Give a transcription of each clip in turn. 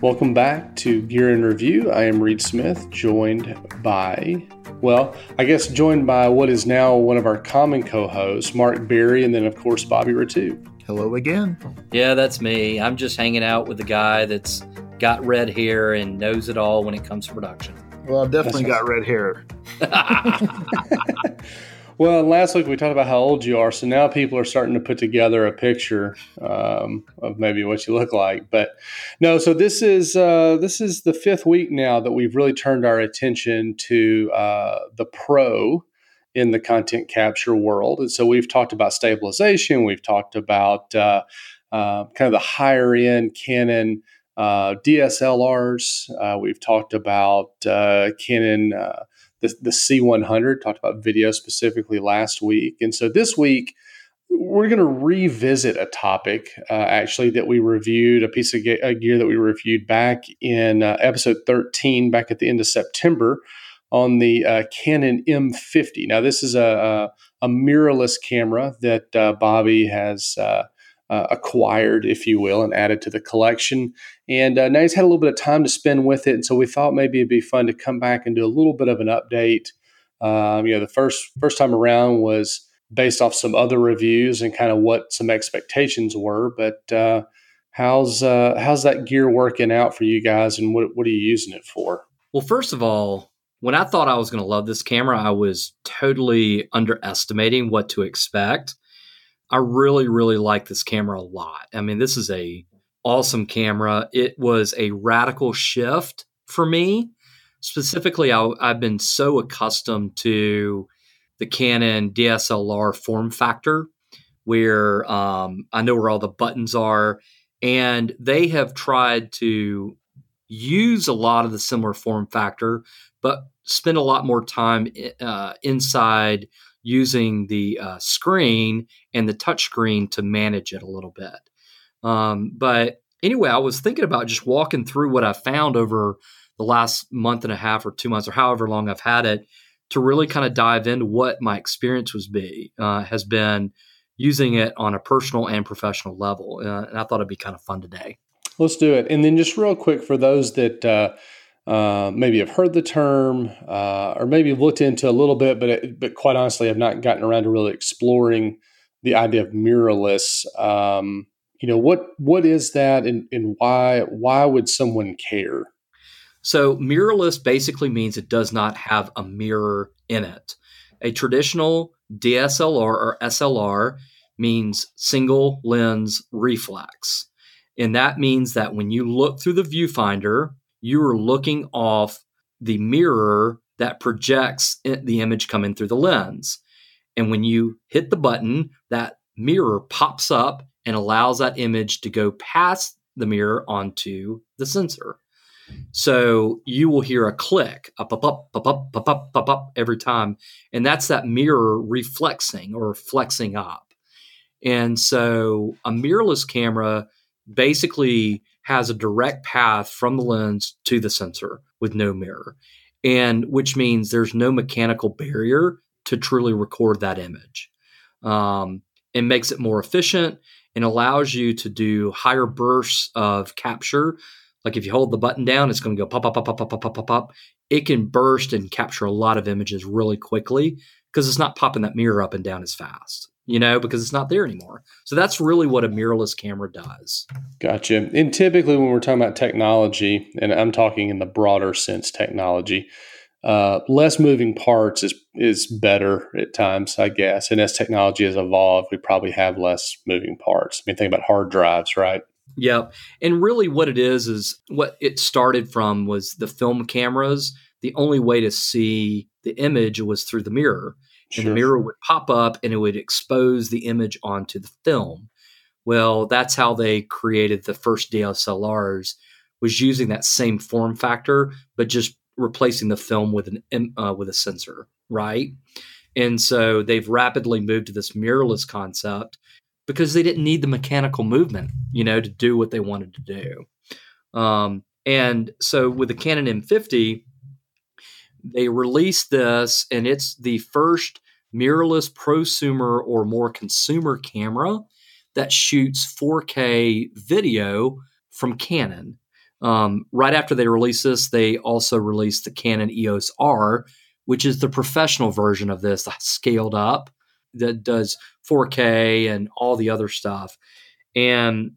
Welcome back to Gear and Review. I am Reed Smith, joined by, well, I guess joined by what is now one of our common co hosts, Mark Berry, and then, of course, Bobby Rettew. Hello again. Yeah, that's me. I'm just hanging out with the guy that's got red hair and knows it all when it comes to production. Well, I've definitely got red hair. Well, last week we talked about how old you are, so now people are starting to put together a picture um, of maybe what you look like. But no, so this is uh, this is the fifth week now that we've really turned our attention to uh, the pro in the content capture world, and so we've talked about stabilization, we've talked about uh, uh kind of the higher end Canon. Uh, DSLRs. Uh, we've talked about Canon the, the C100, talked about video specifically last week. And so this week, we're going to revisit a topic uh, actually that we reviewed, a piece of ge- a gear that we reviewed back in uh, episode 13, back at the end of September on the uh, Canon M50. Now, this is a, a, a mirrorless camera that uh, Bobby has uh, acquired, if you will, and added to the collection. And uh, now he's had a little bit of time to spend with it, and so we thought maybe it'd be fun to come back and do a little bit of an update. Um, you know, the first first time around was based off some other reviews and kind of what some expectations were, but uh, how's uh, how's that gear working out for you guys, and what what are you using it for? Well, first of all, when I thought I was going to love this camera, I was totally underestimating what to expect. I really, really like this camera a lot. I mean, this is a awesome camera. It was a radical shift for me. Specifically, I, have been so accustomed to the Canon DSLR form factor, where um, I know where all the buttons are, and they have tried to use a lot of the similar form factor, but spend a lot more time uh, inside using the uh, screen and the touch screen to manage it a little bit. Um, but anyway, I was thinking about just walking through what I found over the last month and a half or two months or however long I've had it to really kind of dive into what my experience was be uh, has been using it on a personal and professional level. Uh, and I thought it'd be kind of fun today. Let's do it. And then just real quick for those that uh, maybe have heard the term uh, or maybe looked into a little bit, but it, but quite honestly, I've not gotten around to really exploring the idea of mirrorless. Um, you know what what is that, and, and why why would someone care? So mirrorless basically means it does not have a mirror in it. A traditional DSLR or SLR means single lens reflex. And that means that when you look through the viewfinder, you are looking off the mirror that projects the image coming through the lens. And when you hit the button, that mirror pops up and allows that image to go past the mirror onto the sensor. So you will hear a click, up, up, up, up, up, up, up, up, up every time. And that's that mirror reflexing or flexing up. And so a mirrorless camera basically has a direct path from the lens to the sensor with no mirror, and which means there's no mechanical barrier to truly record that image. Um, it makes it more efficient and allows you to do higher bursts of capture. Like if you hold the button down, it's going to go pop, pop, pop, pop, pop, pop, pop, pop. It can burst and capture a lot of images really quickly because it's not popping that mirror up and down as fast you know, because it's not there anymore. So that's really what a mirrorless camera does. Gotcha. And typically, when we're talking about technology, and I'm talking in the broader sense, technology, uh, less moving parts is is better at times, I guess. And as technology has evolved, we probably have less moving parts. I mean, think about hard drives, right? Yep. And really, what it is is what it started from was the film cameras. The only way to see the image was through the mirror and the mirror would pop up and it would expose the image onto the film. Well, that's how they created the first DSLRs was using that same form factor, but just replacing the film with an uh, with a sensor, right? And so they've rapidly moved to this mirrorless concept because they didn't need the mechanical movement, you know, to do what they wanted to do. Um, and so with the Canon M50, they released this, and it's the first mirrorless prosumer or more consumer camera that shoots 4K video from Canon. Um, right after they released this, they also released the Canon EOS R, which is the professional version of this, scaled up that does 4K and all the other stuff. And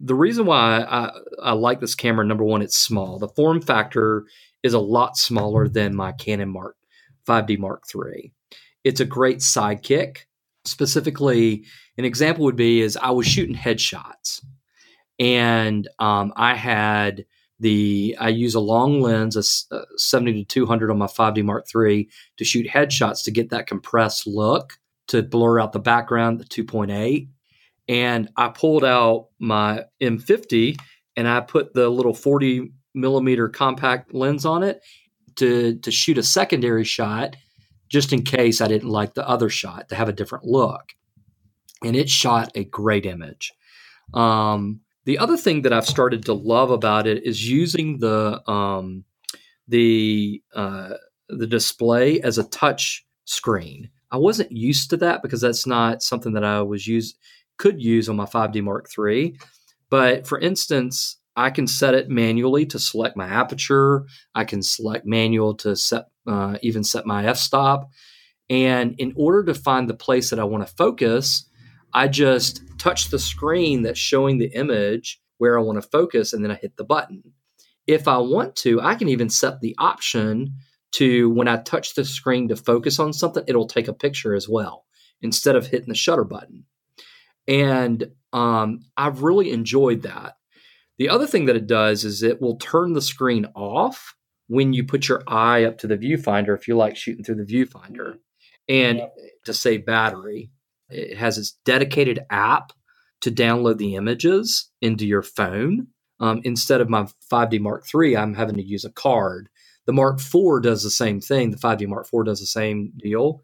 the reason why I, I like this camera, number one, it's small. The form factor is a lot smaller than my Canon Mark 5D Mark III. It's a great sidekick. Specifically, an example would be is I was shooting headshots, and um, I had the I use a long lens, a, a 70 to 200 on my 5D Mark III to shoot headshots to get that compressed look to blur out the background, the 2.8. And I pulled out my M50 and I put the little 40 millimeter compact lens on it to to shoot a secondary shot just in case I didn't like the other shot to have a different look. And it shot a great image. Um, the other thing that I've started to love about it is using the um, the uh, the display as a touch screen. I wasn't used to that because that's not something that I was use could use on my 5D Mark III. But for instance, I can set it manually to select my aperture. I can select manual to set uh, even set my f-stop. And in order to find the place that I want to focus, I just touch the screen that's showing the image where I want to focus, and then I hit the button. If I want to, I can even set the option to when I touch the screen to focus on something, it'll take a picture as well instead of hitting the shutter button. And um, I've really enjoyed that. The other thing that it does is it will turn the screen off when you put your eye up to the viewfinder if you like shooting through the viewfinder and yep. to save battery. It has its dedicated app to download the images into your phone. Um, instead of my 5D Mark III, I'm having to use a card. The Mark IV does the same thing. The 5D Mark IV does the same deal.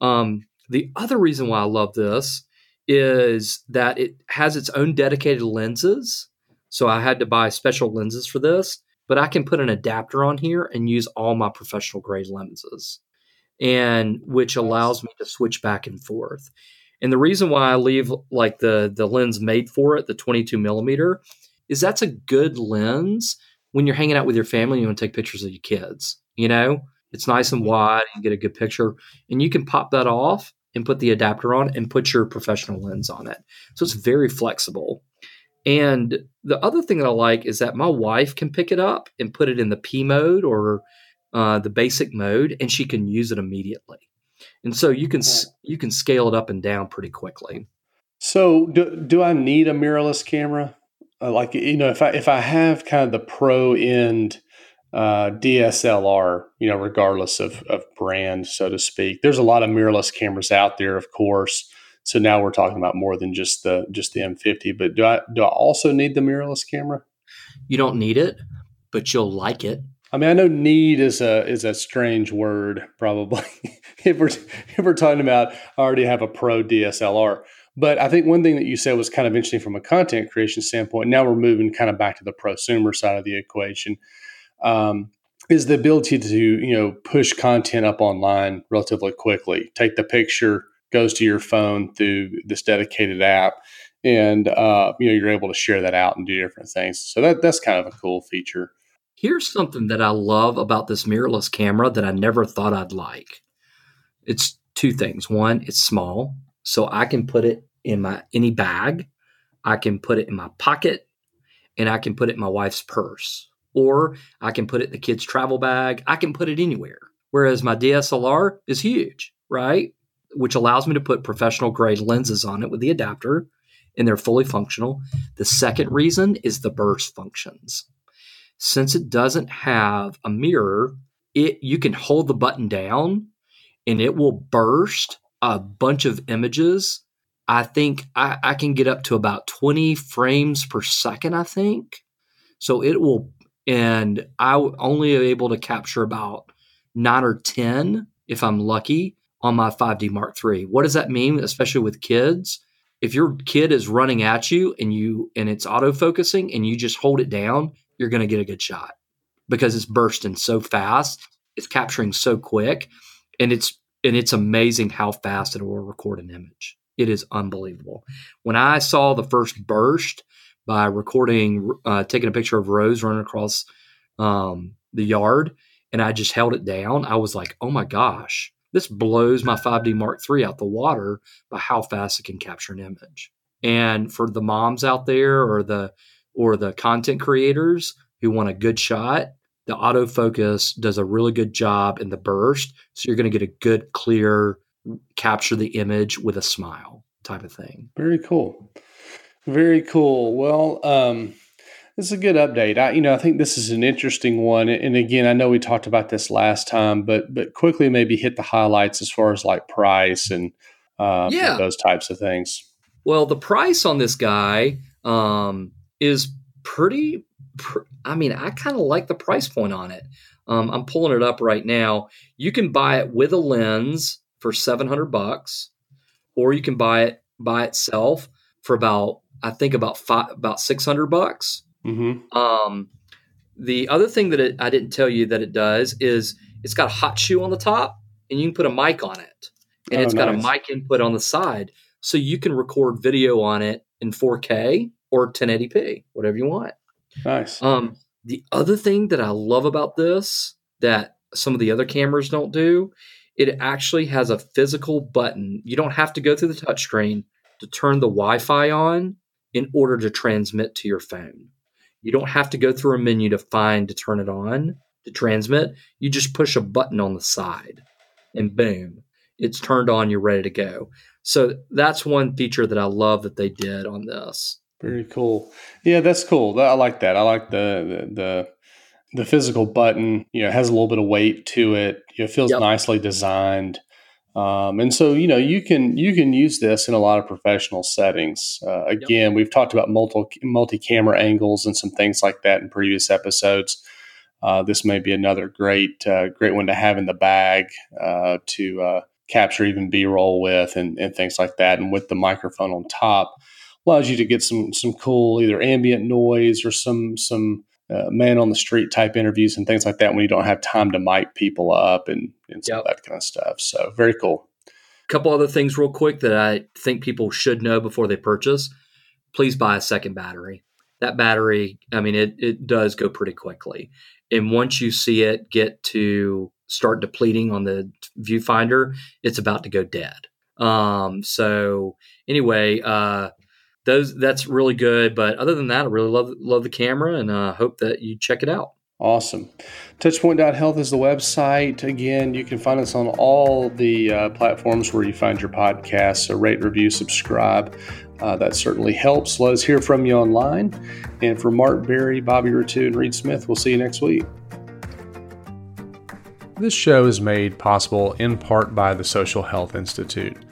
Um, the other reason why I love this is that it has its own dedicated lenses so I had to buy special lenses for this, but I can put an adapter on here and use all my professional grade lenses, and which allows me to switch back and forth. And the reason why I leave like the the lens made for it, the 22 millimeter, is that's a good lens when you're hanging out with your family and you want to take pictures of your kids. You know, it's nice and wide and get a good picture, and you can pop that off and put the adapter on and put your professional lens on it. So it's very flexible. And the other thing that I like is that my wife can pick it up and put it in the P mode or uh, the basic mode, and she can use it immediately. And so you can you can scale it up and down pretty quickly. So do, do I need a mirrorless camera? Uh, like you know, if I if I have kind of the pro end uh, DSLR, you know, regardless of of brand, so to speak, there's a lot of mirrorless cameras out there, of course. So now we're talking about more than just the just the M50. But do I do I also need the mirrorless camera? You don't need it, but you'll like it. I mean, I know need is a is a strange word, probably. if we're if we're talking about I already have a pro DSLR. But I think one thing that you said was kind of interesting from a content creation standpoint. Now we're moving kind of back to the prosumer side of the equation. Um, is the ability to you know push content up online relatively quickly, take the picture, goes to your phone through this dedicated app and uh, you know you're able to share that out and do different things. So that that's kind of a cool feature. Here's something that i love about this mirrorless camera that i never thought i'd like. It's two things. One it's small so i can put it in my any bag. I can put it in my pocket and i can put it in my wife's purse. Or i can put it in the kids travel bag. I can put it anywhere whereas my dslr is huge right which allows me to put professional grade lenses on it with the adapter and they're fully functional. The second reason is the burst functions. Since it doesn't have a mirror, it you can hold the button down and it will burst a bunch of images. I think I, I can get up to about 20 frames per second, I think. So it will, and I only able to capture about nine or 10 if I'm lucky on my 5D Mark III. What does that mean, especially with kids? If your kid is running at you and you and it's auto focusing and you just hold it down, you're going to get a good shot because it's bursting so fast, it's capturing so quick, and it's and it's amazing how fast it will record an image. It is unbelievable. When I saw the first burst, by recording, uh, taking a picture of Rose running across um, the yard, and I just held it down. I was like, oh my gosh, this blows my 5D Mark III out the water by how fast it can capture an image. And for the moms out there or the or the content creators who want a good shot, the autofocus does a really good job in the burst. So you're going to get a good, clear capture the image with a smile type of thing. Very cool. Very cool. Well, um, this is a good update. I, you know, I think this is an interesting one. And again, I know we talked about this last time, but but quickly maybe hit the highlights as far as like price and uh, yeah. those types of things. Well, the price on this guy um, is pretty. Pr- I mean, I kind of like the price point on it. Um, I'm pulling it up right now. You can buy it with a lens for 700 bucks, or you can buy it by itself for about I think about five about 600 bucks. Mm-hmm. Um, the other thing that it, I didn't tell you that it does is it's got a hot shoe on the top, and you can put a mic on it, and oh, it's got a mic input on the side, so you can record video on it in 4K or 1080p, whatever you want. Nice. Um, the other thing that I love about this that some of the other cameras don't do, it actually has a physical button. You don't have to go through the touchscreen to turn the Wi-Fi on in order to transmit to your phone. You don't have to go through a menu to find to turn it on to transmit. You just push a button on the side and boom, it's turned on, you're ready to go. So that's one feature that I love that they did on this. Very cool. Yeah, that's cool. I like that. I like the the the, the physical button. You know, has a little bit of weight to it. You know, it feels yep. nicely designed. Um, and so you know you can you can use this in a lot of professional settings. Uh, again, yep. we've talked about multi multi camera angles and some things like that in previous episodes. Uh, this may be another great uh, great one to have in the bag uh, to uh, capture even B roll with and, and things like that. And with the microphone on top, allows you to get some some cool either ambient noise or some some uh, man on the street type interviews and things like that when you don't have time to mic people up and, and yep. that kind of stuff. So very cool. A couple other things real quick that I think people should know before they purchase. Please buy a second battery. That battery, I mean, it it does go pretty quickly. And once you see it get to start depleting on the viewfinder, it's about to go dead. Um, so anyway, uh, those that's really good. But other than that, I really love love the camera and uh, hope that you check it out. Awesome. Touchpoint.health is the website. Again, you can find us on all the uh, platforms where you find your podcasts. So rate, review, subscribe. Uh, that certainly helps. Let us hear from you online. And for Mark Berry, Bobby Rettew, and Reed Smith, we'll see you next week. This show is made possible in part by the Social Health Institute.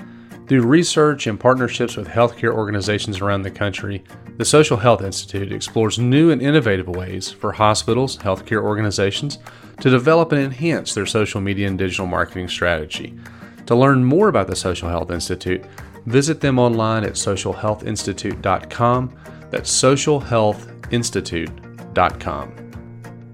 Through research and partnerships with healthcare organizations around the country, the Social Health Institute explores new and innovative ways for hospitals, healthcare organizations to develop and enhance their social media and digital marketing strategy. To learn more about the Social Health Institute, visit them online at socialhealthinstitute.com. That's socialhealthinstitute.com.